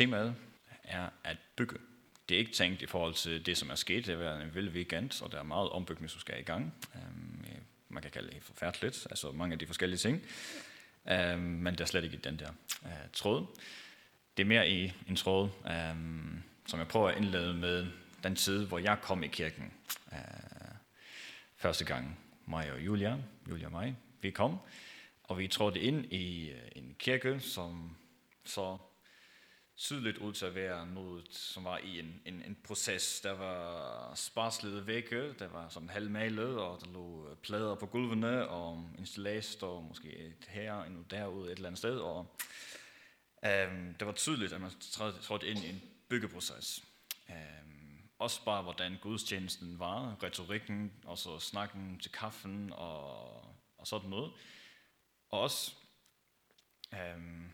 temaet er at bygge. Det er ikke tænkt i forhold til det, som er sket. Det er en vild weekend, og der er meget ombygning, som skal i gang. Um, man kan kalde det forfærdeligt, altså mange af de forskellige ting. Um, men det er slet ikke den der uh, tråd. Det er mere i en tråd, um, som jeg prøver at indlede med den tid, hvor jeg kom i kirken. Uh, første gang mig og Julia, Julia og mig, vi kom, og vi trådte ind i øh, en kirke, som så tydeligt ud til at være noget, som var i en, en, en proces. Der var sparslede vægge, der var sådan halvmalet, og der lå øh, plader på gulvene, og installeret, og måske et her, og derude et eller andet sted. Og, øhm, det var tydeligt, at man trådte ind i en byggeproces. Øhm, også bare, hvordan gudstjenesten var, retorikken, og så snakken til kaffen, og, og sådan noget. Og også, øhm,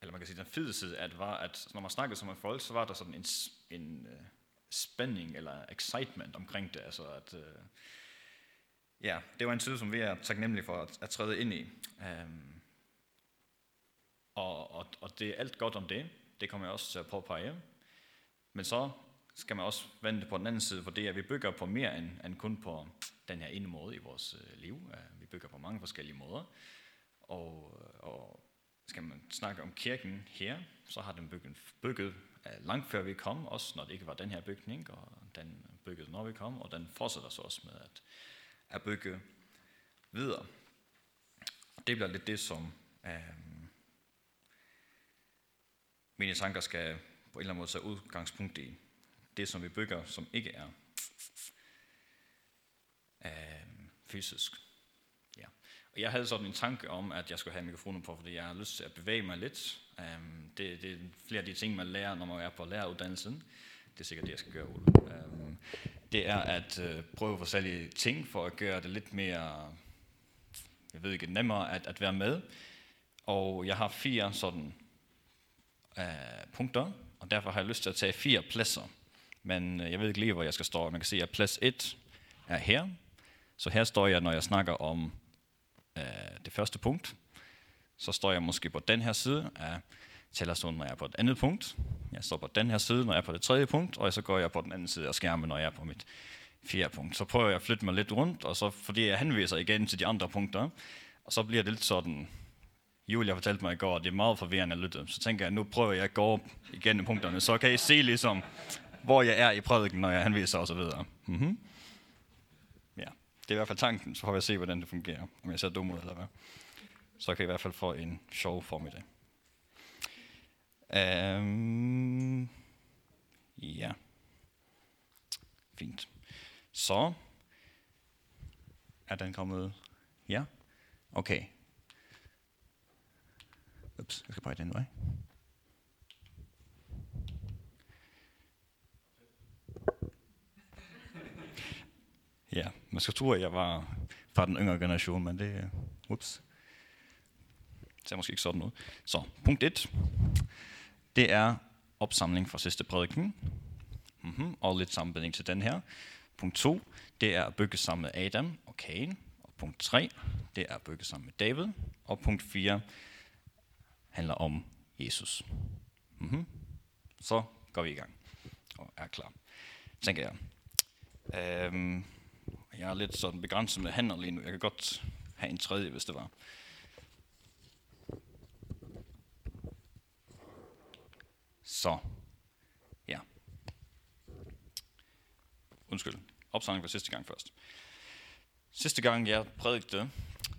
eller man kan sige, den fede side at var, at når man snakkede som en folk, så var der sådan en, en uh, spænding eller excitement omkring det. Altså at, uh, ja, det var en tid, som vi er taknemmelige for at, at træde ind i. Um, og, og, og det er alt godt om det. Det kommer jeg også til at påpege. Men så skal man også vente på den anden side, for det er, at vi bygger på mere end, end kun på den her ene måde i vores øh, liv. Vi bygger på mange forskellige måder. Og, og skal man snakke om kirken her, så har den bygget, bygget øh, langt før vi kom, også når det ikke var den her bygning, og den byggede når vi kom, og den fortsætter så også med at, at bygge videre. Det bliver lidt det, som øh, mine tanker skal på en eller anden måde tage udgangspunkt i. Det, som vi bygger, som ikke er øh, fysisk. Og jeg havde sådan en tanke om, at jeg skulle have mikrofonen på, fordi jeg har lyst til at bevæge mig lidt. Um, det, det er flere af de ting, man lærer, når man er på læreruddannelsen. Det er sikkert det, jeg skal gøre, Ole. Um, det er at uh, prøve forskellige ting, for at gøre det lidt mere, jeg ved ikke, nemmere at, at være med. Og jeg har fire sådan uh, punkter, og derfor har jeg lyst til at tage fire pladser. Men uh, jeg ved ikke lige, hvor jeg skal stå. Man kan se, at plads 1 er her. Så her står jeg, når jeg snakker om øh, det første punkt. Så står jeg måske på den her side af talerstolen, når jeg er på et andet punkt. Jeg står på den her side, når jeg er på det tredje punkt, og så går jeg på den anden side af skærmen, når jeg er på mit fjerde punkt. Så prøver jeg at flytte mig lidt rundt, og så fordi jeg henviser igen til de andre punkter, og så bliver det lidt sådan, Julia fortalte mig i går, at det er meget forvirrende at lytte. Så tænker jeg, nu prøver jeg at gå op igennem punkterne, så kan I se ligesom, hvor jeg er i prædiken, når jeg henviser osv. Mm-hmm. Det er i hvert fald tanken, så får vi se, hvordan det fungerer. Om jeg ser dum ud eller hvad. Så kan I i hvert fald få en sjov formiddag. Um, ja. Fint. Så er den kommet. Ja? Okay. Ups, jeg skal bare den vej. Ja, man skal tro, at jeg var fra den yngre generation, men det, øh, ups, det ser måske ikke sådan ud. Så, punkt 1, det er opsamling fra sidste prædiken, mm-hmm, og lidt sammenbinding til den her. Punkt 2, det er at bygge sammen med Adam og Cain. Og punkt 3, det er at bygge sammen med David. Og punkt 4 handler om Jesus. Mm-hmm. Så går vi i gang og er klar, tænker jeg. Øhm, jeg er lidt sådan begrænset med handler lige nu. Jeg kan godt have en tredje, hvis det var. Så, ja. Undskyld. Opsamling for sidste gang først. Sidste gang jeg prædikte,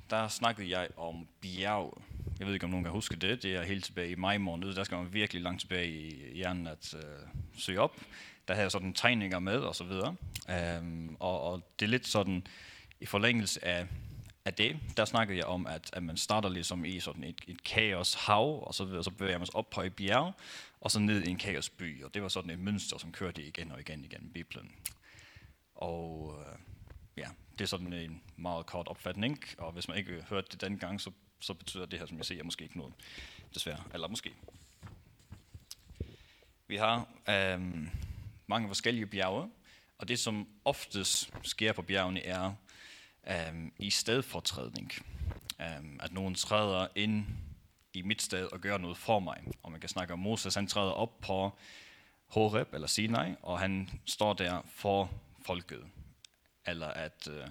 der snakkede jeg om bjerg. Jeg ved ikke, om nogen kan huske det. Det er helt tilbage i maj måned. Der skal man virkelig langt tilbage i hjernen at øh, søge op der havde jeg sådan tegninger med og så videre. Um, og, og det er lidt sådan, i forlængelse af, af det, der snakkede jeg om, at, at man starter ligesom i sådan et, et kaos hav, og så, videre, så bevæger man sig op på et bjerg, og så ned i en kaosby. Og det var sådan et mønster, som kørte igen og igen igen i Bibelen. Og uh, ja, det er sådan en meget kort opfatning, og hvis man ikke hørte det dengang, så, så betyder det her, som jeg ser, måske ikke noget, desværre. Eller måske. Vi har um, mange forskellige bjerge, og det som oftest sker på bjergene er um, i stedfortrædning. Um, at nogen træder ind i mit sted og gør noget for mig. Og man kan snakke om Moses, han træder op på Horeb eller Sinai, og han står der for folket. Eller at, uh,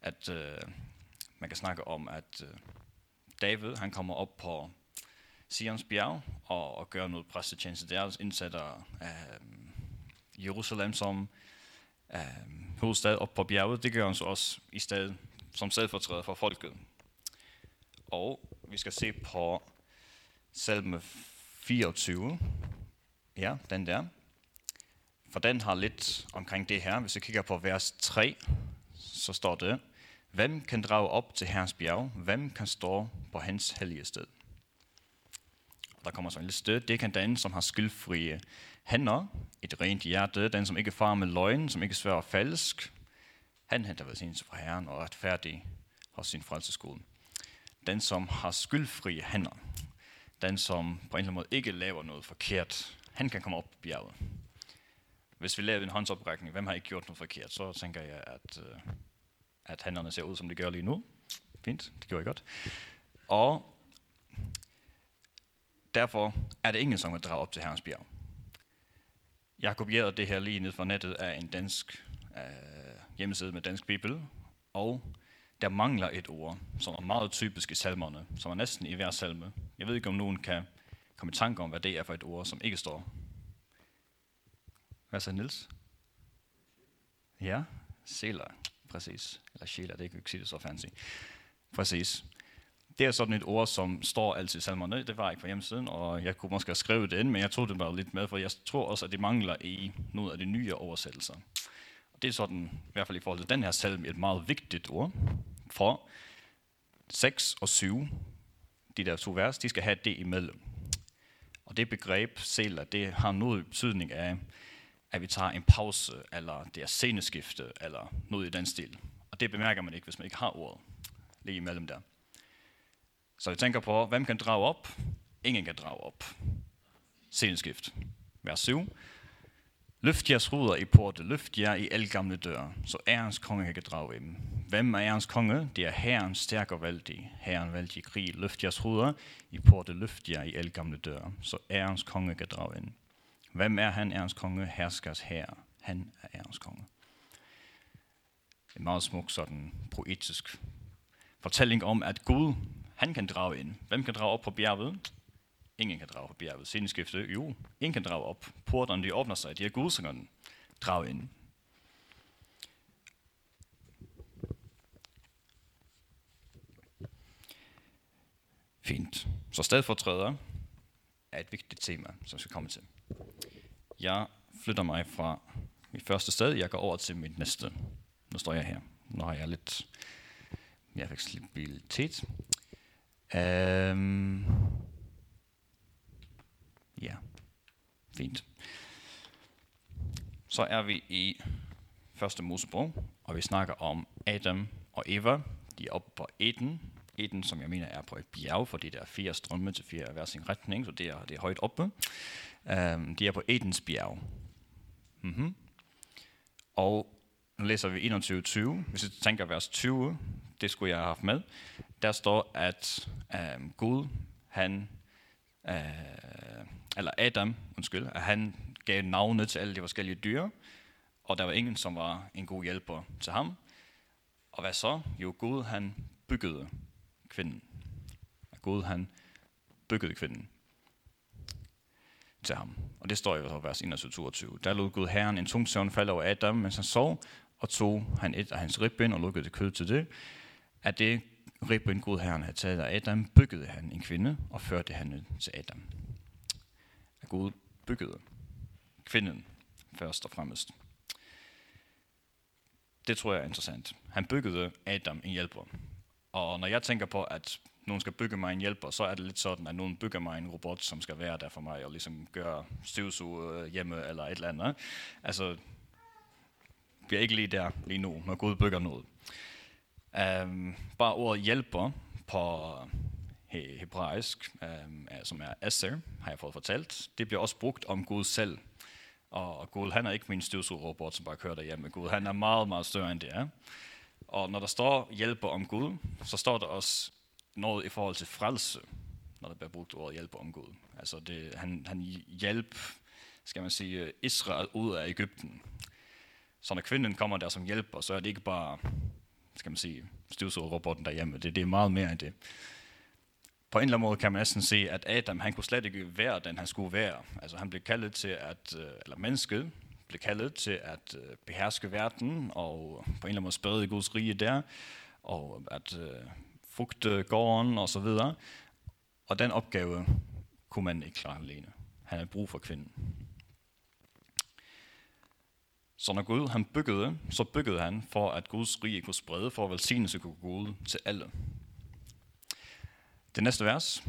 at uh, man kan snakke om, at uh, David han kommer op på Sions bjerg og, og gør noget præstetjeneste der, altså indsætter uh, Jerusalem som øh, hovedstad op på bjerget. Det gør han så også i stedet som stedfortræder for folket. Og vi skal se på salme 24. Ja, den der. For den har lidt omkring det her. Hvis vi kigger på vers 3, så står det, Hvem kan drage op til Herrens bjerg? Hvem kan stå på hans hellige sted? Der kommer så en liste. Det kan den, som har skyldfrie hænder, et rent hjerte, den, som ikke farer med løgn, som ikke svær falsk. Han henter velsignelse fra Herren og er retfærdig hos sin frelseskole. Den, som har skyldfrie hænder, den, som på en eller anden måde ikke laver noget forkert, han kan komme op på bjerget. Hvis vi laver en håndsoprækning, hvem har ikke gjort noget forkert, så tænker jeg, at, øh, at hænderne ser ud, som de gør lige nu. Fint, det gjorde jeg godt. Og derfor er det ingen, som kan drage op til Herrens bjerg. Jeg har kopieret det her lige ned fra nettet af en dansk øh, hjemmeside med dansk bibel, og der mangler et ord, som er meget typisk i salmerne, som er næsten i hver salme. Jeg ved ikke, om nogen kan komme i tanke om, hvad det er for et ord, som ikke står. Hvad sagde Nils? Ja, seler, præcis. Eller sjæler, det kan jeg ikke sige det så fancy. Præcis. Det er sådan et ord, som står altid i salmerne. Det var ikke på hjemmesiden, og jeg kunne måske have skrevet det ind, men jeg tog det bare lidt med, for jeg tror også, at det mangler i nogle af de nye oversættelser. Og det er sådan, i hvert fald i forhold til den her salm, et meget vigtigt ord. For 6 og 7, de der to vers, de skal have det imellem. Og det begreb, seler, det har noget betydning af, at vi tager en pause, eller det er sceneskifte, eller noget i den stil. Og det bemærker man ikke, hvis man ikke har ordet lige imellem der. Så jeg tænker på, hvem kan drage op? Ingen kan drage op. Sceneskift. Vers 7. Løft jeres ruder i porte, løft jer i elgamle døre, så ærens konge kan drage ind. Hvem er ærens konge? Det er herren stærk og valdig. Herren valdig i krig. Løft jeres ruder i porte, løft jer i elgamle døre, så ærens konge kan drage ind. Hvem er han, ærens konge? Herskers herre. Han er ærens konge. En meget smuk sådan poetisk fortælling om, at Gud, han kan drage ind. Hvem kan drage op på bjerget? Ingen kan drage på bjerget. Sindskifte, jo, ingen kan drage op. Porterne, de åbner sig. De er gudsingerne. drage ind. Fint. Så stedfortræder er et vigtigt tema, som skal komme til. Jeg flytter mig fra mit første sted, jeg går over til mit næste. Nu står jeg her. Nu har jeg lidt mere fleksibilitet. Øhm, ja, fint. Så er vi i første Mosebog, og vi snakker om Adam og Eva. De er oppe på Eden. Eden, som jeg mener er på et bjerg, fordi der er fire strømme til fire hver sin retning, så det er, det er højt oppe. Um, de er på Edens bjerg. Mm-hmm. Og nu læser vi 21.20. Hvis vi tænker vers 20, det skulle jeg have haft med. Der står, at øh, Gud, han, øh, eller Adam, undskyld, at han gav navne til alle de forskellige dyr, og der var ingen, som var en god hjælper til ham. Og hvad så? Jo, Gud, han byggede kvinden. Gud, han byggede kvinden til ham. Og det står jo i vers 21-22. Der lod Gud Herren en tung søvn falde over Adam, mens han sov, og tog han et af hans ribben og lukkede det kød til det. At det ribben god Herren havde taget af Adam, byggede han en kvinde og førte hende til Adam. Af Gud byggede kvinden først og fremmest. Det tror jeg er interessant. Han byggede Adam en hjælper. Og når jeg tænker på, at nogen skal bygge mig en hjælper, så er det lidt sådan, at nogen bygger mig en robot, som skal være der for mig og ligesom gøre støvsuge hjemme eller et eller andet. Altså, vi er ikke lige der lige nu, når Gud bygger noget. Um, bare ordet hjælper på he- hebraisk, um, som er Esser, har jeg fået fortalt, det bliver også brugt om Gud selv. Og Gud, han er ikke min støvsugerrobot, som bare kører derhjemme. Gud, han er meget, meget større end det er. Og når der står hjælper om Gud, så står der også noget i forhold til frelse. når der bliver brugt ordet hjælper om Gud. Altså det, han, han hjælp, skal man sige, Israel ud af Ægypten. Så når kvinden kommer der som hjælper, så er det ikke bare, skal man sige, støvsugerrobotten derhjemme. Det, det er meget mere end det. På en eller anden måde kan man næsten se, at Adam, han kunne slet ikke være den, han skulle være. Altså han blev kaldet til at, øh, eller mennesket blev kaldet til at øh, beherske verden, og på en eller anden måde sprede Guds rige der, og at uh, frugte gården og så videre. Og den opgave kunne man ikke klare alene. Han havde brug for kvinden. Så når Gud han byggede, så byggede han for, at Guds rige kunne sprede, for at velsignelse kunne gå ud til alle. Det næste vers.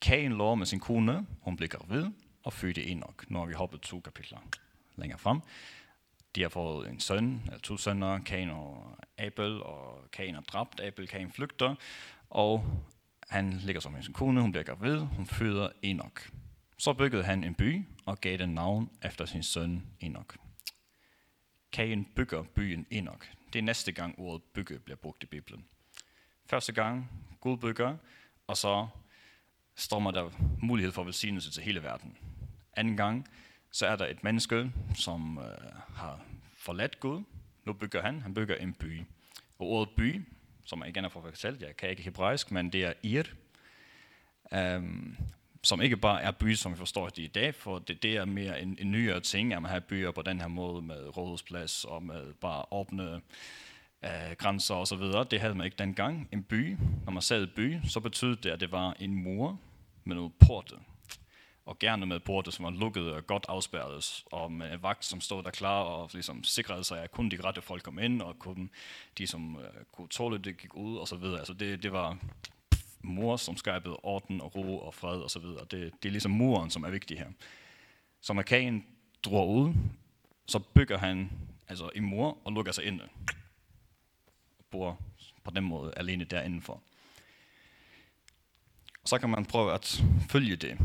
Kain lå med sin kone, hun blev gravid og fødte Enoch. Nu har vi hoppet to kapitler længere frem. De har fået en søn, eller to sønner, Kain og Abel, og Kain er dræbt, Abel, Kain flygter, og han ligger som med sin kone, hun bliver gravid, hun føder Enoch. Så byggede han en by og gav den navn efter sin søn Enoch. Kain bygger byen Enoch. Det er næste gang ordet bygge bliver brugt i Bibelen. Første gang Gud bygger, og så strømmer der mulighed for velsignelse til hele verden. Anden gang, så er der et menneske, som øh, har forladt Gud. Nu bygger han, han bygger en by. Og ordet by, som jeg igen har fortalt, jeg kan ikke hebraisk, men det er ir, øhm, som ikke bare er by, som vi forstår det i dag, for det, det er mere en, en nyere ting, at man har byer på den her måde med rådhusplads og med bare åbne øh, grænser osv. så. Det havde man ikke dengang. En by, når man sagde by, så betød det, at det var en mur med nogle porte og gerne med porte, som var lukket og godt afspærret, og med en vagt, som stod der klar og ligesom sikrede sig, at kun de rette folk kom ind, og kun de, som øh, kunne tåle det, gik ud, osv. så. Altså det, det var mor, som skabede orden og ro og fred, og så videre. Det, det er ligesom muren, som er vigtig her. Så når kagen drog ud, så bygger han altså en mur og lukker sig inde. Og bor på den måde alene derindenfor. Så kan man prøve at følge det.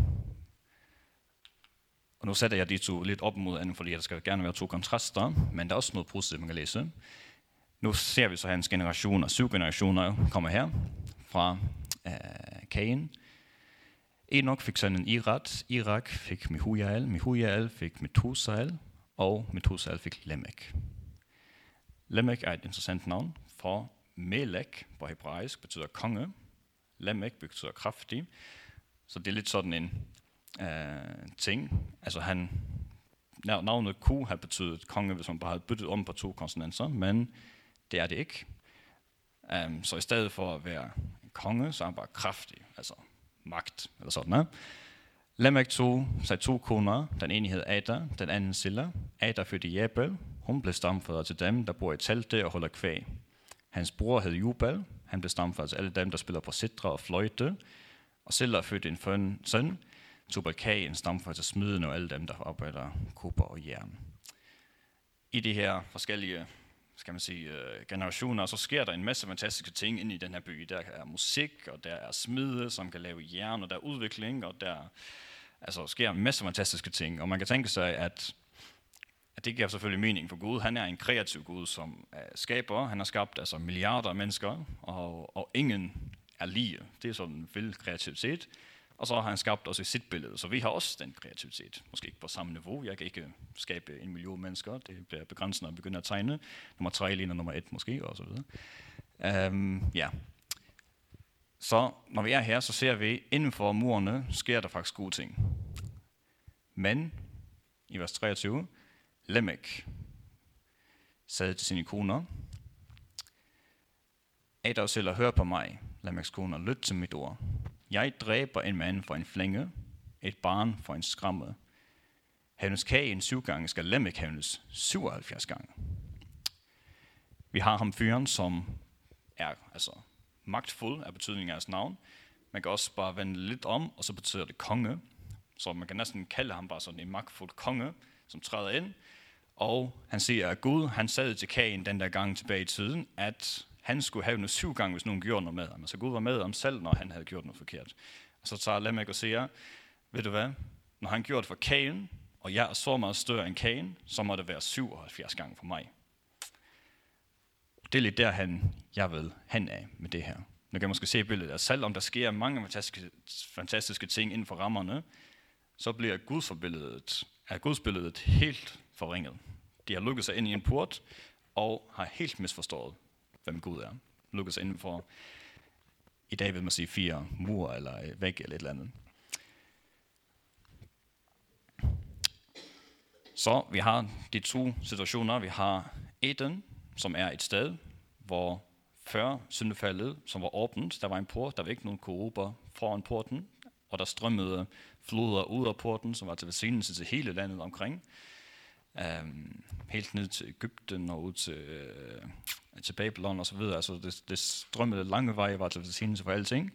Og nu sætter jeg de to lidt op mod anden, fordi der skal gerne være to kontraster, men der er også noget positivt, man kan læse. Nu ser vi så hans generationer, syv generationer kommer her fra øh, Kain. Enoch fik sønnen Irat, Irak fik Mihujael, Mihujael fik Methusael, og Methusael fik Lemek. Lemek er et interessant navn, for Melek på hebraisk betyder konge, Lemek betyder kraftig, så det er lidt sådan en øh, ting. Altså han, navnet Q har betydet konge, hvis man bare havde byttet om på to konsonanter, men det er det ikke. Um, så i stedet for at være konge, så han var kraftig, altså magt, eller sådan noget. Lamek tog sig to koner, den ene hed Ada, den anden Silla. Ada fødte Jabel, hun blev stamfader til dem, der bor i telte og holder kvæg. Hans bror hed Jubal, han blev stamfader til alle dem, der spiller på sidre og fløjte. Og Silla fødte en søn, Tubal-K, en stamfader til smiden og alle dem, der arbejder kupper og jern. I de her forskellige skal man sige, øh, generationer, så sker der en masse fantastiske ting ind i den her by. Der er musik, og der er smide, som kan lave jern, og der er udvikling, og der altså, sker en masse fantastiske ting. Og man kan tænke sig, at, at det giver selvfølgelig mening for Gud. Han er en kreativ Gud, som uh, skaber. Han har skabt altså, milliarder af mennesker, og, og ingen er lige. Det er sådan en vild kreativitet. Og så har han skabt os i sit billede, så vi har også den kreativitet. Måske ikke på samme niveau. Jeg kan ikke skabe en million mennesker. Det bliver begrænsende at begynde at tegne. Nummer tre ligner nummer et måske, og så videre. Um, ja. Så når vi er her, så ser vi, inden for murene sker der faktisk gode ting. Men, i vers 23, Lemek sagde til sine koner, Adolf selv hør på mig, Lemeks koner, lyt til mit ord. Jeg dræber en mand for en flænge, et barn for en skræmme. Hævnes kagen syv gange, skal Lemmek hævnes 77 gange. Vi har ham fyren, som er altså, magtfuld af betydningen af hans navn. Man kan også bare vende lidt om, og så betyder det konge. Så man kan næsten kalde ham bare sådan en magtfuld konge, som træder ind. Og han siger, at Gud han sagde til kagen den der gang tilbage i tiden, at han skulle have noget syv gange, hvis nogen gjorde noget med ham. Altså Gud var med ham selv, når han havde gjort noget forkert. Og så tager Lamek og siger, ved du hvad, når han gjorde det for kagen, og jeg er så meget større end kagen, så må det være 77 gange for mig. Det er lidt der, han, jeg vil han af med det her. Nu kan man måske se billedet, af, selvom der sker mange fantastiske, fantastiske ting inden for rammerne, så bliver Gudsbilledet, er Gudsbilledet helt forringet. De har lukket sig ind i en port, og har helt misforstået, hvem Gud er. Lukket inden for, i dag vil man sige fire mur eller væg eller et eller andet. Så vi har de to situationer. Vi har Eden, som er et sted, hvor før syndefaldet, som var åbent, der var en port, der var ikke nogen koruber foran porten, og der strømmede floder ud af porten, som var til velsignelse til hele landet omkring øh, helt ned til Ægypten og ud til, øh, til Babylon og så videre. Altså det, det strømmede lange veje, var til velsignelse for alting.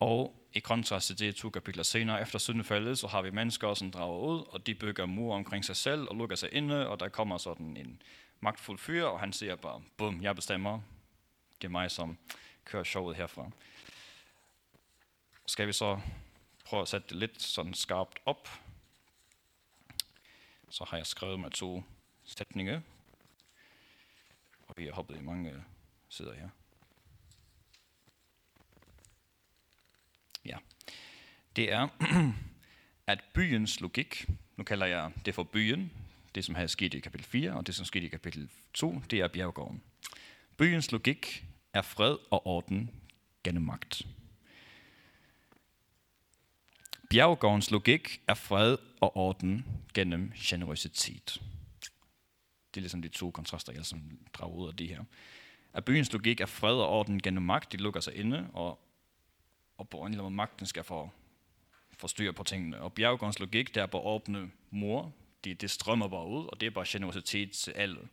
Og i kontrast til det to kapitler senere, efter syndefaldet, så har vi mennesker, som drager ud, og de bygger mur omkring sig selv og lukker sig inde, og der kommer sådan en magtfuld fyr, og han siger bare, bum, jeg bestemmer. Det er mig, som kører showet herfra. Skal vi så prøve at sætte det lidt sådan skarpt op, så har jeg skrevet mig to sætninger, og vi har hoppet i mange sider her. Ja. Det er, at byens logik, nu kalder jeg det for byen, det som har sket i kapitel 4, og det som skete i kapitel 2, det er bjerggården. Byens logik er fred og orden gennem magt. Bjerggårdens logik er fred og orden gennem generøsitet. Det er ligesom de to kontraster, jeg som drager ud af det her. At byens logik er fred og orden gennem magt, de lukker sig inde, og og på en eller anden magten skal få, få styr på tingene. Og bjerggårdens logik, der er på åbne mor, det, det strømmer bare ud, og det er bare generositet til alle.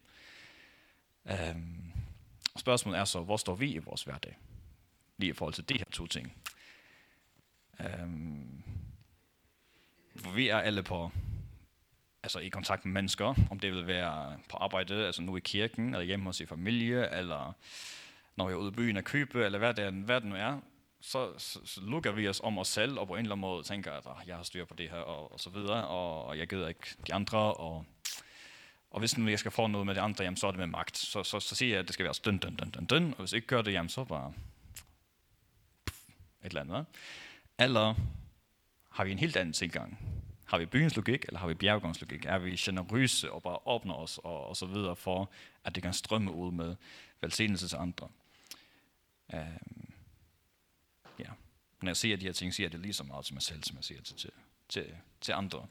Øhm, spørgsmålet er så, hvor står vi i vores hverdag? Lige i forhold til de her to ting. Øhm, for vi er alle på, altså i kontakt med mennesker, om det vil være på arbejde, altså nu i kirken, eller hjemme hos i familie, eller når jeg er ude i byen at købe, eller hvad det, hvad det nu er, så, så, så lukker vi os om os selv, og på en eller anden måde tænker, at ah, jeg har styr på det her, og, og så videre, og, og jeg gider ikke de andre, og, og hvis nu jeg skal få noget med de andre, jamen, så er det med magt. Så, så, så siger jeg, at det skal være døn, døn, døn, døn, døn, og hvis ikke gør det, jamen, så bare et eller andet. Eller har vi en helt anden tilgang? Har vi byens logik, eller har vi bjerggårdens logik? Er vi generøse og bare åbner os og, og så videre for, at det kan strømme ud med velsignelse til andre? Um, øhm, når jeg siger de her ting, siger jeg det lige så meget til mig selv, som jeg siger til, til, til, til andre.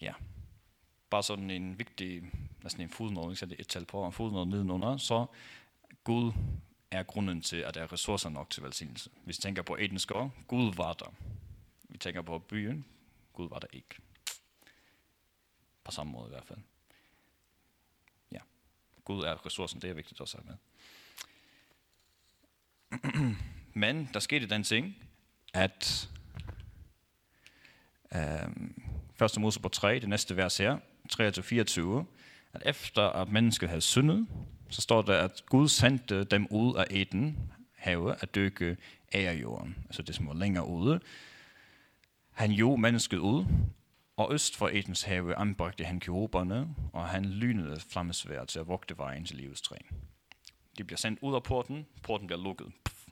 Ja. Bare sådan en vigtig, næsten en fodnål, ikke det et tal på, en fodnål nedenunder, så Gud er grunden til, at der er ressourcer nok til velsignelse. Hvis vi tænker på Edenskov, Gud var der. Vi tænker på byen, Gud var der ikke. På samme måde i hvert fald. Ja. Gud er ressourcen, det er vigtigt også at have med. Men der skete den ting, at øhm, første Mosebog 3, det næste vers her, 23-24, at efter at mennesket havde syndet, så står der, at Gud sendte dem ud af Eden, have, at dykke af jorden, altså det som var længere ude. Han jo mennesket ud, og øst for Edens have anbragte han kiroberne, og han lynede flammesvær til at vogte vejen til livets træ. De bliver sendt ud af porten, porten bliver lukket. Puff.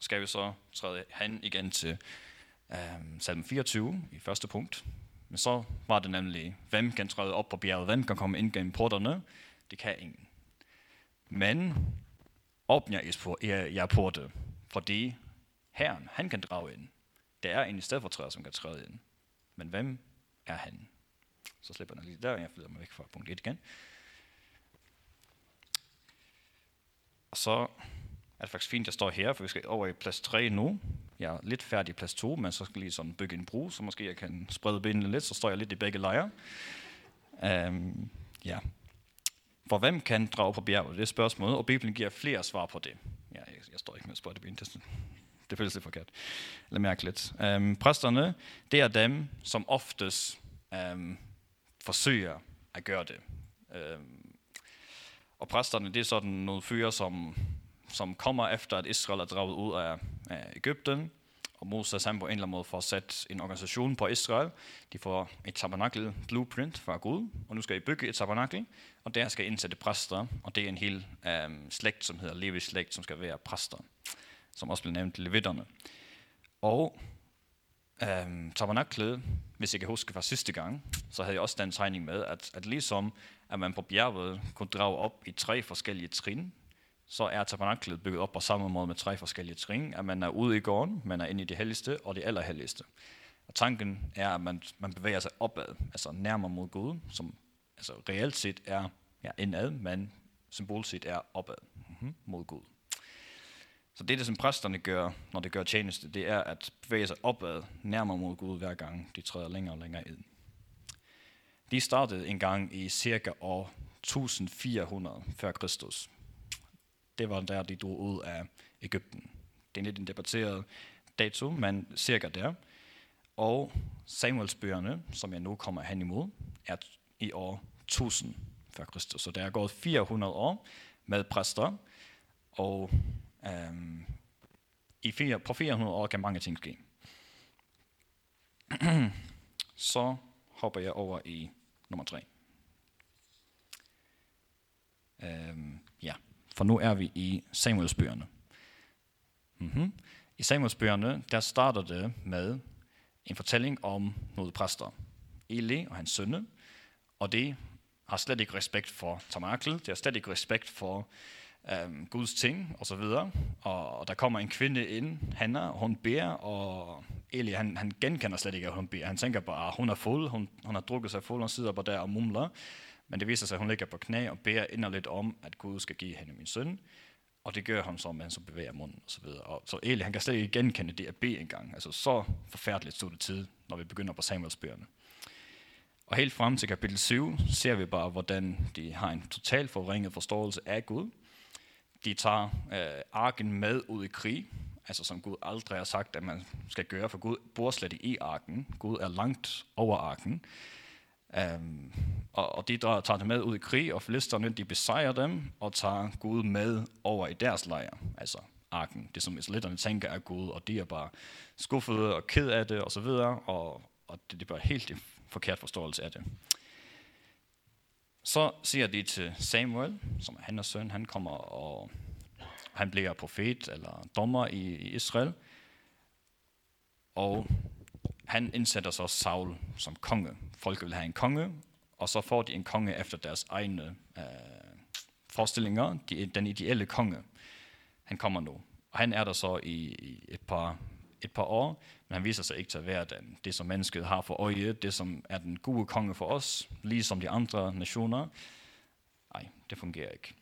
Skal vi så træde hen igen til øh, salm 24 i første punkt. Men så var det nemlig, hvem kan træde op på bjerget, hvem kan komme ind gennem porterne? Det kan ingen. Men åbner jer porte, fordi Herren, han kan drage ind. Der er en i stedfortræder, som kan træde ind. Men hvem er han? Så slipper jeg lige der, jeg flytter mig væk fra punkt 1 igen. Og så er det faktisk fint, at jeg står her, for vi skal over i plads 3 nu. Jeg er lidt færdig i plads 2, men så skal jeg lige sådan bygge en bro, så måske jeg kan sprede benene lidt, så står jeg lidt i begge lejre. Um, ja. For hvem kan drage på bjerget? Det er spørgsmålet, og Bibelen giver flere svar på det. Ja, jeg, jeg står ikke med at sprede det, det føles lidt forkert. Eller mærkeligt. Øhm, præsterne, det er dem, som oftest øhm, forsøger at gøre det. Øhm, og præsterne, det er sådan nogle fyre, som, som kommer efter, at Israel er draget ud af, af Ægypten, og Moses han på en eller anden måde får sat en organisation på Israel. De får et tabernakel blueprint fra Gud, og nu skal I bygge et tabernakel, og der skal I indsætte præster, og det er en hel øhm, slægt, som hedder Levis slægt, som skal være præster, som også bliver nævnt levitterne. Og øhm, tabernaklet, hvis jeg kan huske fra sidste gang, så havde jeg også den tegning med, at, at ligesom at man på bjerget kunne drage op i tre forskellige trin, så er tabernaklet bygget op på samme måde med tre forskellige trin, at man er ude i gården, man er inde i det helligste og det allerhelligste. Og tanken er, at man, man bevæger sig opad, altså nærmere mod Gud, som altså reelt set er ja, indad, men symbolisk set er opad mm-hmm, mod Gud. Så det, det som præsterne gør, når de gør tjeneste, det er at bevæge sig opad, nærmere mod Gud, hver gang de træder længere og længere ind. De startede en gang i cirka år 1400 før Kristus. Det var der, de drog ud af Ægypten. Det er lidt en debatteret dato, men cirka der. Og Samuelsbøgerne, som jeg nu kommer hen imod, er i år 1000 før Kristus. Så der er gået 400 år med præster, og øhm, i fire, på 400 år kan mange ting ske. Så hopper jeg over i nummer 3. Øhm, ja, for nu er vi i Samuelsbøgerne. Mm-hmm. I Samuelsbøgerne, der starter det med en fortælling om nogle præster. Eli og hans sønne, og det har slet ikke respekt for tabernakel, det har slet ikke respekt for øhm, Guds ting og så videre. Og, og der kommer en kvinde ind, Hanna, og hun beder, og Eli han, han genkender slet ikke, at hun beder. Han tænker bare, at hun er fuld, hun, hun har drukket sig fuld, og sidder bare der og mumler. Men det viser sig, at hun ligger på knæ og beder inderligt om, at Gud skal give hende min søn. Og det gør han så, mens han bevæger munden osv. så videre. Og så Eli, han kan slet ikke genkende det at bede engang. Altså så forfærdeligt stod det tid, når vi begynder på Samuelsbøgerne. Og helt frem til kapitel 7 ser vi bare, hvordan de har en total forringet forståelse af Gud. De tager øh, arken med ud i krig, altså som Gud aldrig har sagt, at man skal gøre, for Gud bor slet ikke i arken. Gud er langt over arken. Um, og, og de tager det med ud i krig, og filisterne de besejrer dem og tager Gud med over i deres lejr, altså arken. Det som israelitterne tænker er Gud, og de er bare skuffede og ked af det osv., og, så videre, og, og det, det er bare helt en forkert forståelse af det. Så siger de til Samuel, som er hans søn, han kommer og han bliver profet eller dommer i, i Israel, og han indsætter så Saul som konge. Folk vil have en konge, og så får de en konge efter deres egne øh, forestillinger. De, den ideelle konge, han kommer nu. Og han er der så i, i et, par, et par år, men han viser sig ikke til at være den. Det, som mennesket har for øje, det, som er den gode konge for os, ligesom de andre nationer. Nej, det fungerer ikke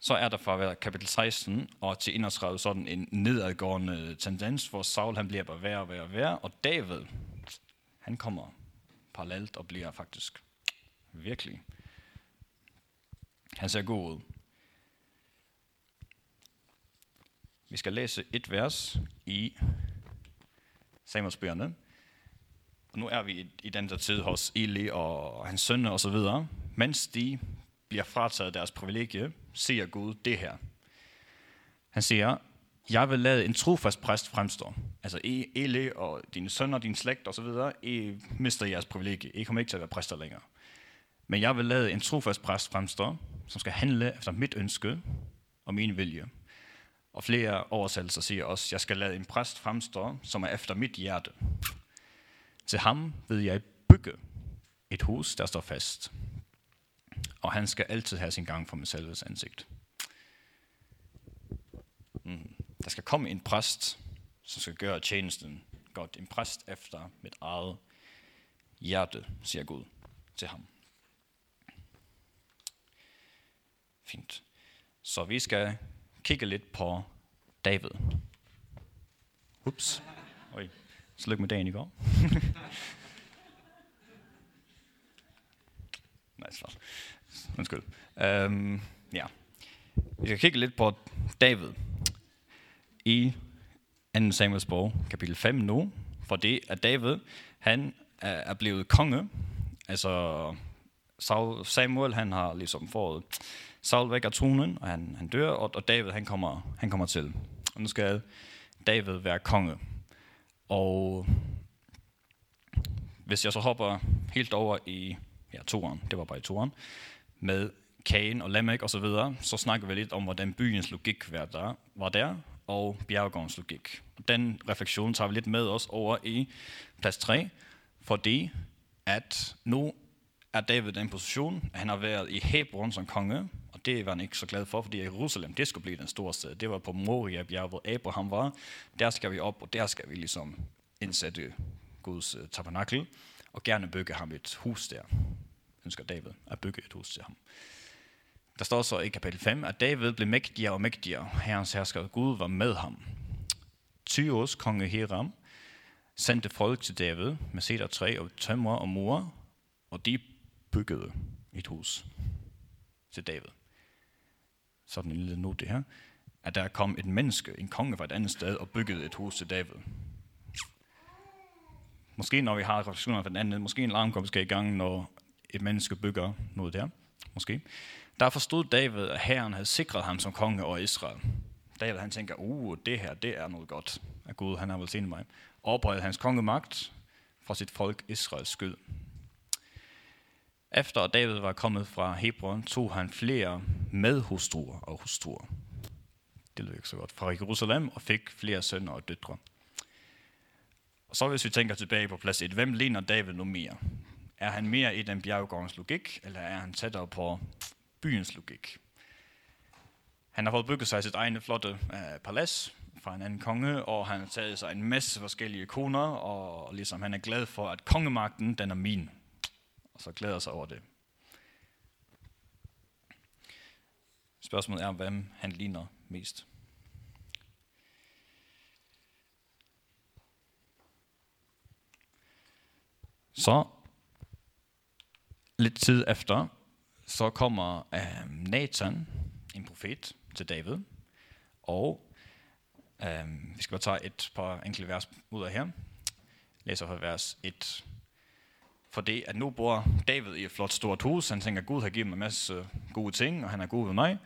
så er der fra kapitel 16 og til 31 sådan en nedadgående tendens, hvor Saul han bliver bare værre og værre og værre, og David, han kommer parallelt og bliver faktisk virkelig. Han ser god ud. Vi skal læse et vers i Samuelsbøgerne. Og nu er vi i, i den der tid hos Eli og hans sønner og så videre. Mens de bliver frataget deres privilegie, ser Gud det her. Han siger, jeg vil lade en trofast præst fremstå. Altså, I, Eli og dine sønner, din slægt osv., I mister jeres privilegie. I kommer ikke til at være præster længere. Men jeg vil lade en trofast præst fremstå, som skal handle efter mit ønske og min vilje. Og flere oversættelser siger også, jeg skal lade en præst fremstå, som er efter mit hjerte. Til ham vil jeg bygge et hus, der står fast, og han skal altid have sin gang for mig ansigt. Mm. Der skal komme en præst, som skal gøre tjenesten godt. En præst efter mit eget hjerte, siger Gud til ham. Fint. Så vi skal kigge lidt på David. Ups. Oj. Slyk med dagen i går. nice. Undskyld. Øhm, ja. Vi skal kigge lidt på David i 2. Samuels bog, kapitel 5 nu, for det at David, han er blevet konge. Altså, Samuel, han har ligesom fået Saul væk af tronen, og han, han dør, og, og David, han kommer, han kommer til. Og nu skal David være konge. Og hvis jeg så hopper helt over i ja, toren, det var bare i toren, med Kane og Lamech osv., så så snakker vi lidt om, hvordan byens logik var der, var der og bjergårdens logik. Den refleksion tager vi lidt med os over i plads 3, fordi at nu er David i den position, at han har været i Hebron som konge, og det var han ikke så glad for, fordi Jerusalem, det skulle blive den store sted. Det var på Moria bjerg, hvor Abraham var. Der skal vi op, og der skal vi ligesom indsætte Guds øh, tabernakel, og gerne bygge ham et hus der. Ønsker David at bygge et hus til ham. Der står så i kapitel 5, at David blev mægtigere og mægtigere. Herrens hersker Gud var med ham. Tyros konge Hiram sendte folk til David med cedertræ og tømmer og mur, og de byggede et hus til David. Sådan en lille note her. At der kom et menneske, en konge fra et andet sted, og byggede et hus til David. Måske når vi har refleksioner fra den anden, måske en alarm skal i gang, når et menneske bygger noget der. Måske. Der forstod David, at herren havde sikret ham som konge over Israel. David han tænker, uh, det her, det er noget godt, at Gud han har velsignet mig. Opredet hans kongemagt for sit folk Israels skyld. Efter David var kommet fra Hebron, tog han flere medhustruer og hustruer. Det lød ikke så godt. Fra Jerusalem og fik flere sønner og døtre. Og så hvis vi tænker tilbage på plads 1, hvem ligner David nu mere? Er han mere i den bjerggårdens logik, eller er han tættere på byens logik? Han har fået bygget sig sit egne flotte øh, palads fra en anden konge, og han har taget sig en masse forskellige koner, og ligesom han er glad for, at kongemagten, den er min. Og så glæder sig over det. Spørgsmålet er, hvem han ligner mest. Så lidt tid efter, så kommer øh, Nathan, en profet, til David, og øh, vi skal bare tage et par enkelte vers ud af her. Læser fra vers 1. For det, at nu bor David i et flot stort hus, han tænker, at Gud har givet mig en masse øh, gode ting, og han er god ved mig.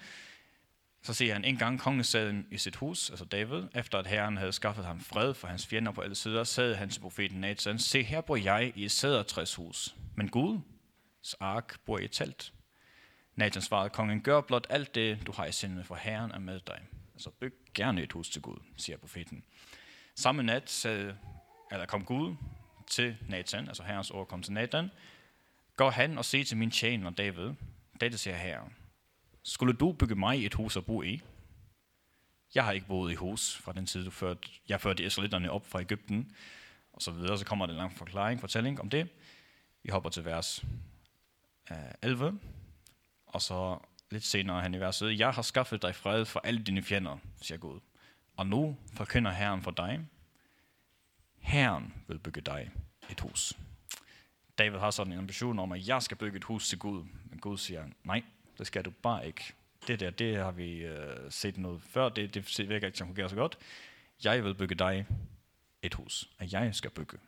Så siger han, en gang kongen sad i sit hus, altså David, efter at herren havde skaffet ham fred for hans fjender på alle sider, sad han til profeten Nathan, se her bor jeg i et sædertræshus, men Gud, ark bor i et telt. Nathan svarede, kongen, gør blot alt det, du har i sinde, for herren er med dig. Altså byg gerne et hus til Gud, siger profeten. Samme nat sad, eller kom Gud til Nathan, altså herrens ord kom til Nathan, gå han og siger til min tjener David, dette siger herren. Skulle du bygge mig et hus at bo i? Jeg har ikke boet i hus fra den tid, du førte, jeg førte israelitterne op fra Ægypten, og så videre. Så kommer der en lang forklaring, fortælling om det. Vi hopper til vers Øh, 11, og så lidt senere hen i verset, Jeg har skaffet dig fred for alle dine fjender, siger Gud. Og nu forkynder Herren for dig. Herren vil bygge dig et hus. David har sådan en ambition om, at jeg skal bygge et hus til Gud. Men Gud siger, nej, det skal du bare ikke. Det der, det har vi øh, set noget før, det, det virker ikke, som fungerer så godt. Jeg vil bygge dig et hus, og jeg skal bygge.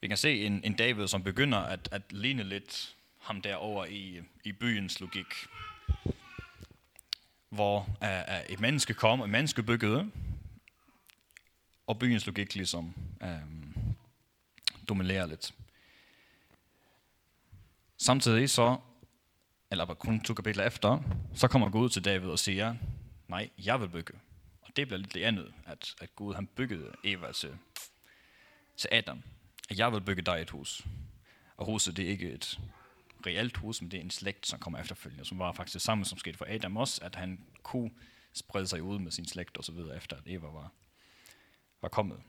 Vi kan se en, en David, som begynder at, at ligne lidt ham derover i, i byens logik. Hvor uh, et menneske kom, et menneske byggede, og byens logik ligesom uh, dominerer lidt. Samtidig så, eller kun to kapitler efter, så kommer Gud til David og siger, nej, jeg vil bygge. Og det bliver lidt det andet, at, at Gud han byggede Eva til, til Adam. At jeg vil bygge dig et hus. Og huset det er ikke et reelt hus, men det er en slægt, som kommer efterfølgende, som var faktisk det samme, som skete for Adam også, at han kunne sprede sig ud med sin slægt og så videre, efter at Eva var, var kommet.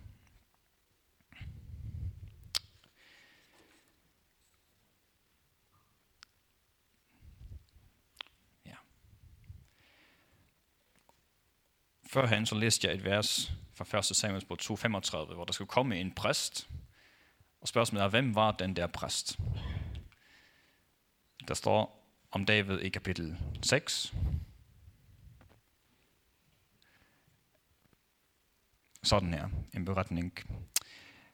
Førhen så læste jeg et vers fra 1. Samuels bog 2.35, hvor der skulle komme en præst. Og spørgsmålet er, hvem var den der præst? Der står om David i kapitel 6. Sådan her, en beretning.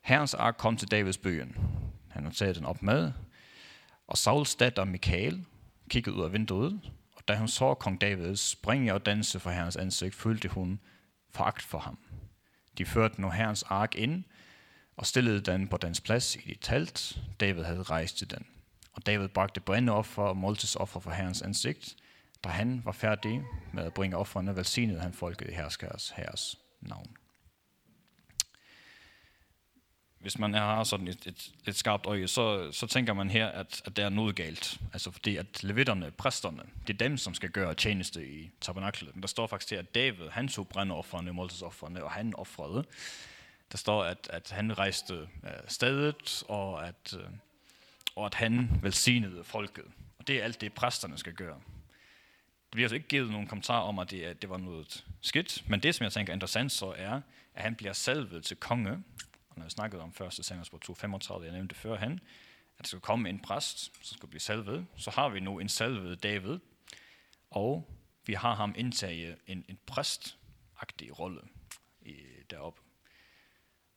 Herrens ark kom til Davids byen. Han har taget den op med, og Sauls datter Michael kiggede ud af vinduet, og Og da hun så kong David springe og danse for herrens ansigt, følte hun foragt for ham. De førte nu herrens ark ind og stillede den på dens plads i det telt, David havde rejst til den. Og David bragte brændeoffer og måltidsoffer for herrens ansigt. Da han var færdig med at bringe offrene, velsignede han folket i herskers herres navn hvis man har sådan et, et, et skarpt øje, så, så tænker man her, at, at der er noget galt. Altså fordi at levitterne, præsterne, det er dem, som skal gøre tjeneste i tabernaklet. Men der står faktisk til, at David, han tog brændeofferne, måltidsofferne, og han offrede. Der står, at, at han rejste øh, stedet, og at, øh, og at han velsignede folket. Og det er alt det, præsterne skal gøre. Det bliver altså ikke givet nogen kommentar om, at det, at det var noget skidt, men det, som jeg tænker er interessant så er, at han bliver salvet til konge, og når jeg snakkede om 1. Samuelsbog 2.35, jeg nævnte før han, at der skulle komme en præst, som skulle blive salvet, så har vi nu en salvet David, og vi har ham indtaget en, en præstagtig rolle i, deroppe.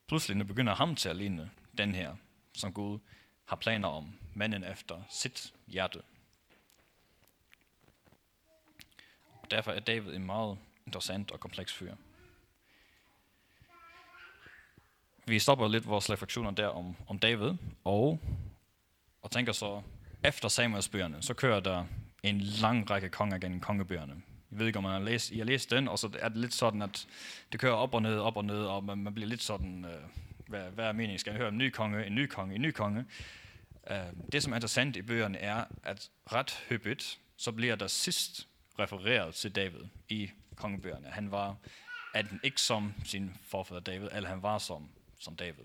Pludselig nu begynder ham til at ligne den her, som Gud har planer om, manden efter sit hjerte. Og derfor er David en meget interessant og kompleks fyr. vi stopper lidt vores refleksioner der om, om David, og, og tænker så, efter Samuelsbøgerne, så kører der en lang række konger gennem kongebøgerne. Jeg ved ikke, om man har læst, I har læst den, og så er det lidt sådan, at det kører op og ned, op og ned, og man, man bliver lidt sådan, øh, hvad, hvad er meningen? Skal jeg høre en ny konge, en ny konge, en ny konge? Øh, det, som er interessant i bøgerne, er, at ret hyppigt, så bliver der sidst refereret til David i kongebøgerne. Han var enten ikke som sin forfader David, eller han var som som David.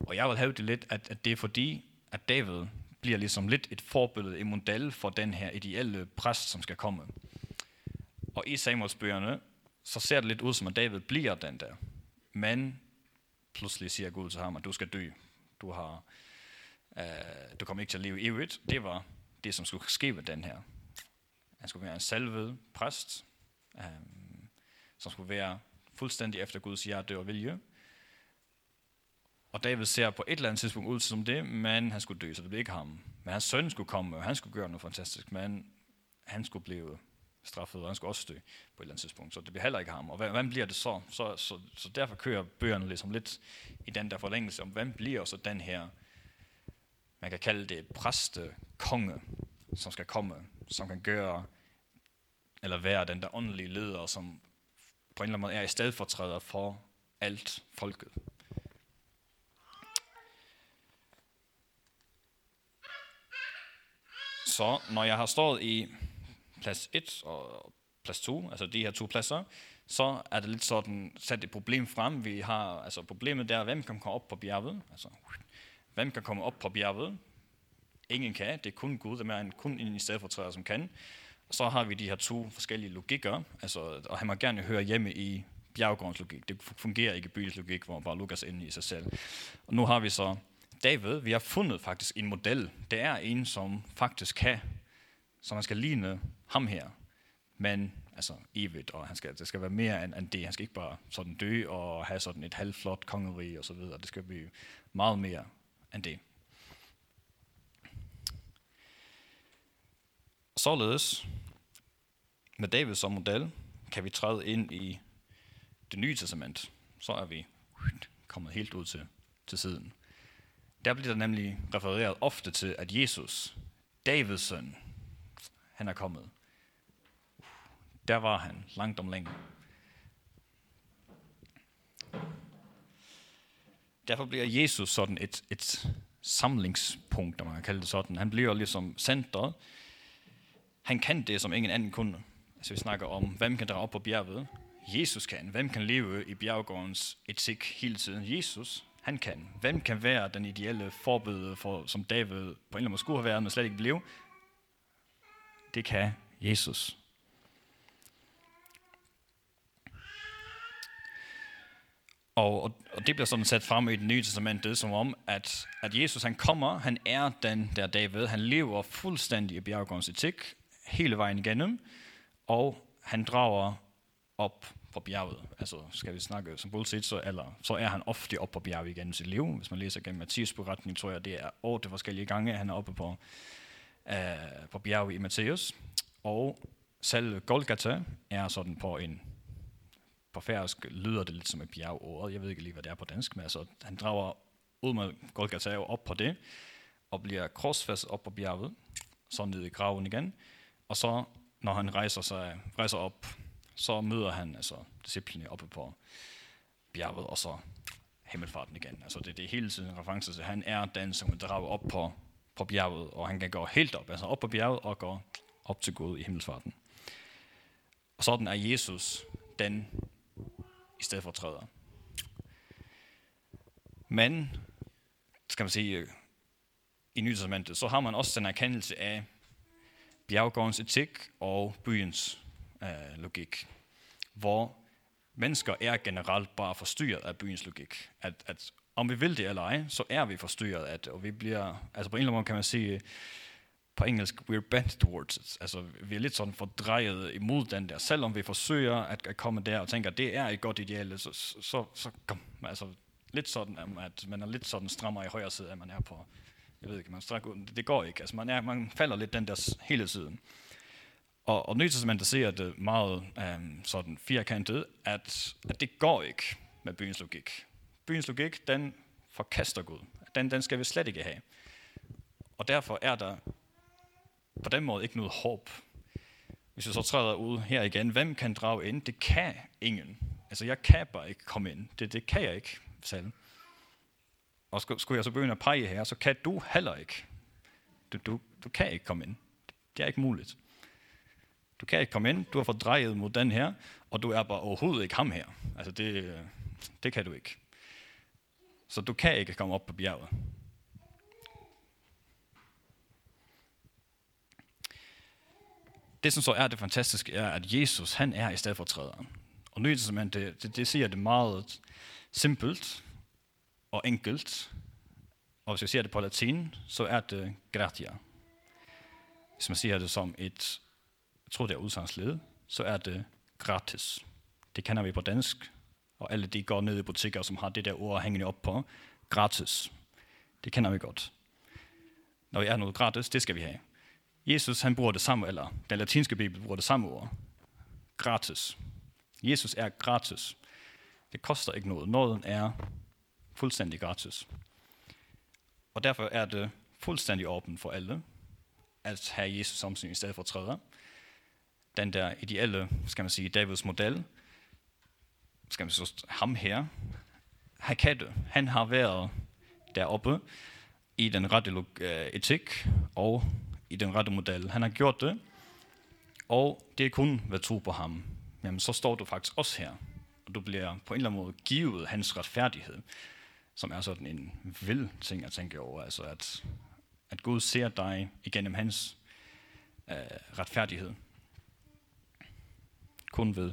Og jeg vil have det lidt, at, at det er fordi, at David bliver ligesom lidt et forbillede, en model for den her ideelle præst, som skal komme. Og i Samuelsbøgerne, så ser det lidt ud som, at David bliver den der. Men pludselig siger Gud til ham, at du skal dø. Du, har, øh, du kommer ikke til at leve evigt. Det var det, som skulle ske med den her. Han skulle være en salvet præst, øh, som skulle være fuldstændig efter Guds hjerte og vilje. Og David ser på et eller andet tidspunkt ud som det, men han skulle dø, så det blev ikke ham. Men hans søn skulle komme, og han skulle gøre noget fantastisk, men han skulle blive straffet, og han skulle også dø på et eller andet tidspunkt. Så det bliver heller ikke ham. Og hvem bliver det så? Så, så, så derfor kører bøgerne ligesom lidt i den der forlængelse om, hvem bliver så den her, man kan kalde det præste konge, som skal komme, som kan gøre, eller være den der åndelige leder, som på en eller anden måde er i stedfortræder for alt folket. Så når jeg har stået i plads 1 og plads 2, altså de her to pladser, så er det lidt sådan sat et problem frem. Vi har, altså problemet der, hvem kan komme op på bjerget? Altså, hvem kan komme op på bjerget? Ingen kan, det er kun Gud, der er kun en i stedet for som kan. Så har vi de her to forskellige logikker, altså, og han må gerne høre hjemme i bjerggårdens logik. Det fungerer ikke i byens logik, hvor bare Lukas ind i sig selv. Og nu har vi så David, vi har fundet faktisk en model. Det er en, som faktisk kan, som man skal ligne ham her. Men altså evigt, og han skal, det skal være mere end, end det. Han skal ikke bare sådan dø og have sådan et halvflot kongerige og så videre. Det skal blive meget mere end det. Således, med David som model, kan vi træde ind i det nye testament. Så er vi kommet helt ud til, til siden. Der bliver der nemlig refereret ofte til, at Jesus, Davids søn, han er kommet. Uh, der var han, langt om længe. Derfor bliver Jesus sådan et, et samlingspunkt, om man kan kalde det sådan. Han bliver ligesom centret. Han kan det, som ingen anden kunne. Altså vi snakker om, hvem kan drage op på bjerget? Jesus kan. Hvem kan leve i bjerggårdens etik hele tiden? Jesus han kan. Hvem kan være den ideelle forbøde, for, som David på en eller anden måde skulle have været, men slet ikke blev? Det kan Jesus. Og, og, og det bliver sådan sat frem i det nye testamentet, som om, at, at Jesus han kommer, han er den der David, han lever fuldstændig i bjerggårdens etik, hele vejen igennem, og han drager op på bjerget. Altså, skal vi snakke som bullshit, så, eller, så er han ofte oppe på bjerget igen i sit liv. Hvis man læser gennem Mathias beretning, tror jeg, det er otte forskellige gange, han er oppe på, øh, på bjerget i Matthæus. Og selv Golgata er sådan på en på færøsk lyder det lidt som et bjergord. Jeg ved ikke lige, hvad det er på dansk, men altså, han drager ud med Golgata og op på det, og bliver korsfæstet op på bjerget, så ned i graven igen. Og så, når han rejser, sig, rejser op, så møder han altså, disciplene oppe på bjerget, og så himmelfarten igen. Altså det, det er hele tiden reference til, han er den, som drager op på, på bjerget, og han kan gå helt op, altså op på bjerget og gå op til Gud i himmelfarten. Og sådan er Jesus den i stedet for træder. Men, skal man sige, øh, i Nye Testamentet, så har man også den erkendelse af bjerggårdens etik og byens øh, logik, hvor mennesker er generelt bare forstyrret af byens logik. At, at om vi vil det eller ej, så er vi forstyrret af det, og vi bliver, altså på en eller anden måde kan man sige, på engelsk, we're bent towards it. Altså, vi er lidt sådan fordrejet imod den der. Selvom vi forsøger at, at komme der og tænker, at det er et godt ideal, så, så, så kom. Altså, lidt sådan, at man er lidt sådan strammer i højre side, at man er på, jeg ved ikke, man strækker ud. Det går ikke. Altså, man, er, man falder lidt den der hele tiden. Og, og Nye der ser det meget um, sådan firkantet, at, at det går ikke med byens logik. Byens logik, den forkaster Gud. Den, den skal vi slet ikke have. Og derfor er der på den måde ikke noget håb. Hvis vi så træder ud her igen, hvem kan drage ind? Det kan ingen. Altså, jeg kan bare ikke komme ind. Det, det kan jeg ikke selv. Og skulle jeg så begynde at pege her, så kan du heller ikke. Du, du, du kan ikke komme ind. Det er ikke muligt. Du kan ikke komme ind, du har fordrejet mod den her, og du er bare overhovedet ikke ham her. Altså det, det kan du ikke. Så du kan ikke komme op på bjerget. Det som så er det fantastiske, er, at Jesus, han er i stedet for træderen. Og Nye det, det, det siger det meget simpelt og enkelt. Og hvis jeg siger det på latin, så er det gratia. Hvis man siger det som et, jeg tror det er udsagsled, så er det gratis. Det kender vi på dansk, og alle de går ned i butikker, som har det der ord hængende op på. Gratis. Det kender vi godt. Når vi er noget gratis, det skal vi have. Jesus han bruger det samme, eller den latinske bibel bruger det samme ord. Gratis. Jesus er gratis. Det koster ikke noget. Nåden er fuldstændig gratis. Og derfor er det fuldstændig åben for alle at have Jesus som sin i stedet for træder. Den der ideelle, skal man sige, Davids model, skal man så ham her, han kan det. Han har været deroppe i den rette øh, etik og i den rette model. Han har gjort det, og det er kun ved tro på ham. Jamen, så står du faktisk også her, og du bliver på en eller anden måde givet hans retfærdighed, som er sådan en vild ting at tænke over. Altså, at, at Gud ser dig igennem hans øh, retfærdighed. Kun ved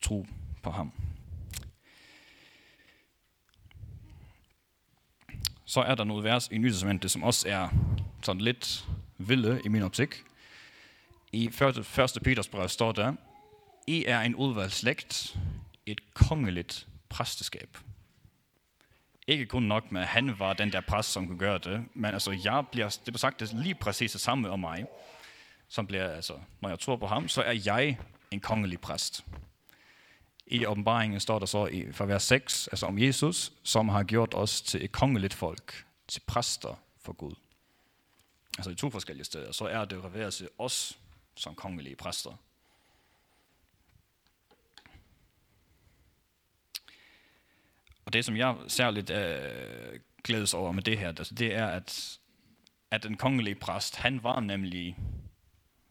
tro på ham. Så er der noget vers i Nytestamentet, som også er sådan lidt vilde i min optik. I 1. Peters brev står der, I er en udvalgt slægt, et kongeligt præsteskab. Ikke kun nok med, at han var den der præst, som kunne gøre det, men altså, jeg bliver, det bliver sagt det lige præcis det samme om mig. Som bliver, altså, når jeg tror på ham, så er jeg en kongelig præst. I åbenbaringen står der så i fra vers 6, altså om Jesus, som har gjort os til et kongeligt folk, til præster for Gud altså i to forskellige steder, så er det refereret til os som kongelige præster. Og det, som jeg særligt øh, glædes over med det her, altså, det er, at, at den kongelige præst, han var nemlig,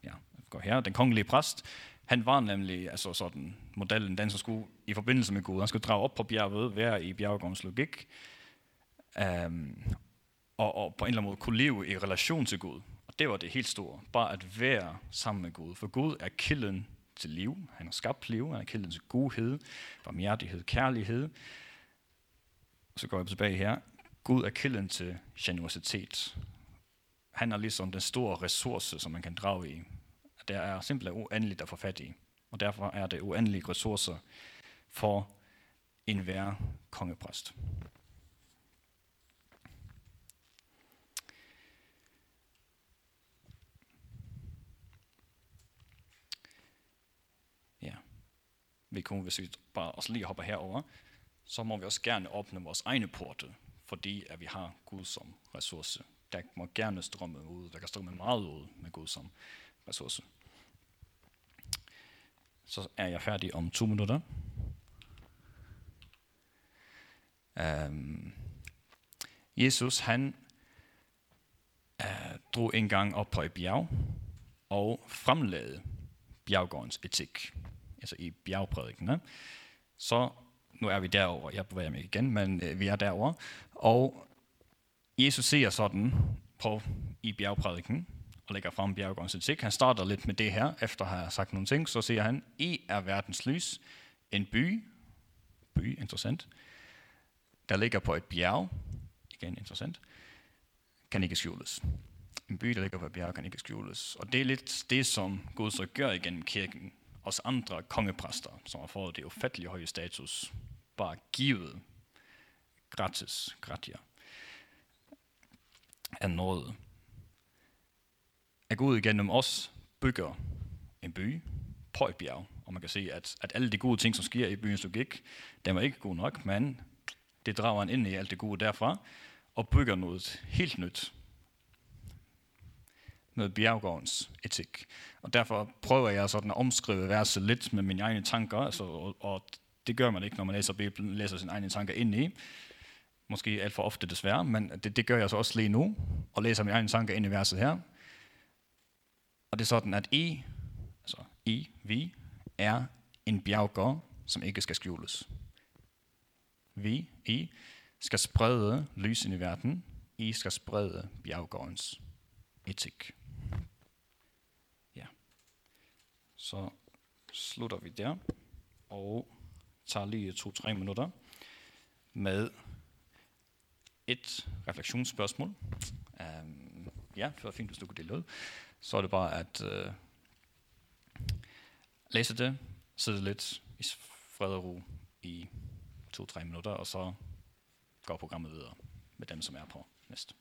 ja, går her, den kongelige præst, han var nemlig altså sådan modellen, den som skulle i forbindelse med Gud. Han skulle drage op på bjerget, være i bjergårdens logik, um, og, og på en eller anden måde kunne leve i relation til Gud. Og det var det helt store. Bare at være sammen med Gud. For Gud er kilden til liv. Han har skabt liv. Han er kilden til godhed, barmhjertighed, kærlighed. Og så går jeg tilbage her. Gud er kilden til generositet. Han er ligesom den store ressource, som man kan drage i der er simpelthen uendeligt at få fat i. Og derfor er det uendelige ressourcer for enhver kongepræst. Ja. Vi kunne, hvis vi bare også lige hopper herover, så må vi også gerne åbne vores egne porte, fordi at vi har Gud som ressource. Der må gerne strømme ud, der kan strømme meget ud med Gud som ressource. Så er jeg færdig om to minutter. Um, Jesus, han uh, drog en gang op på et bjerg og fremlagde bjerggårdens etik, altså i bjergprædikene. Så nu er vi derover. Jeg bevæger mig igen, men uh, vi er derover. Og Jesus ser sådan på i bjergprædiken, og lægger frem Bjergårdens etik. Han starter lidt med det her, efter at have sagt nogle ting. Så siger han, I er verdens lys, en by, by, interessant, der ligger på et bjerg, igen interessant, kan ikke skjules. En by, der ligger på et bjerg, kan ikke skjules. Og det er lidt det, som Gud så gør igennem kirken. Os andre kongepræster, som har fået det ufattelige høje status, bare givet gratis, gratia, af noget. At Gud igennem os bygger en by på et bjerg, og man kan se, at, at alle de gode ting, som sker i byens logik, den var ikke god nok, men det drager han ind i alt det gode derfra, og bygger noget helt nyt. Med bjerggårdens etik. Og derfor prøver jeg sådan at omskrive verset lidt med mine egne tanker, altså, og, og det gør man ikke, når man læser Bibelen, læser sine egne tanker ind i. Måske alt for ofte desværre, men det, det gør jeg så også lige nu, og læser mine egne tanker ind i verset her. Og det er sådan, at I, altså I, vi, er en bjerggård, som ikke skal skjules. Vi, I, skal sprede lys i verden. I skal sprede bjerggårdens etik. Ja. Så slutter vi der, og tager lige to-tre minutter med et refleksionsspørgsmål. Um, ja, det var fint, hvis du kunne dele ud. Så er det bare at øh, læse det, sidde lidt i fred og ro i to-tre minutter, og så går programmet videre med dem, som er på næste.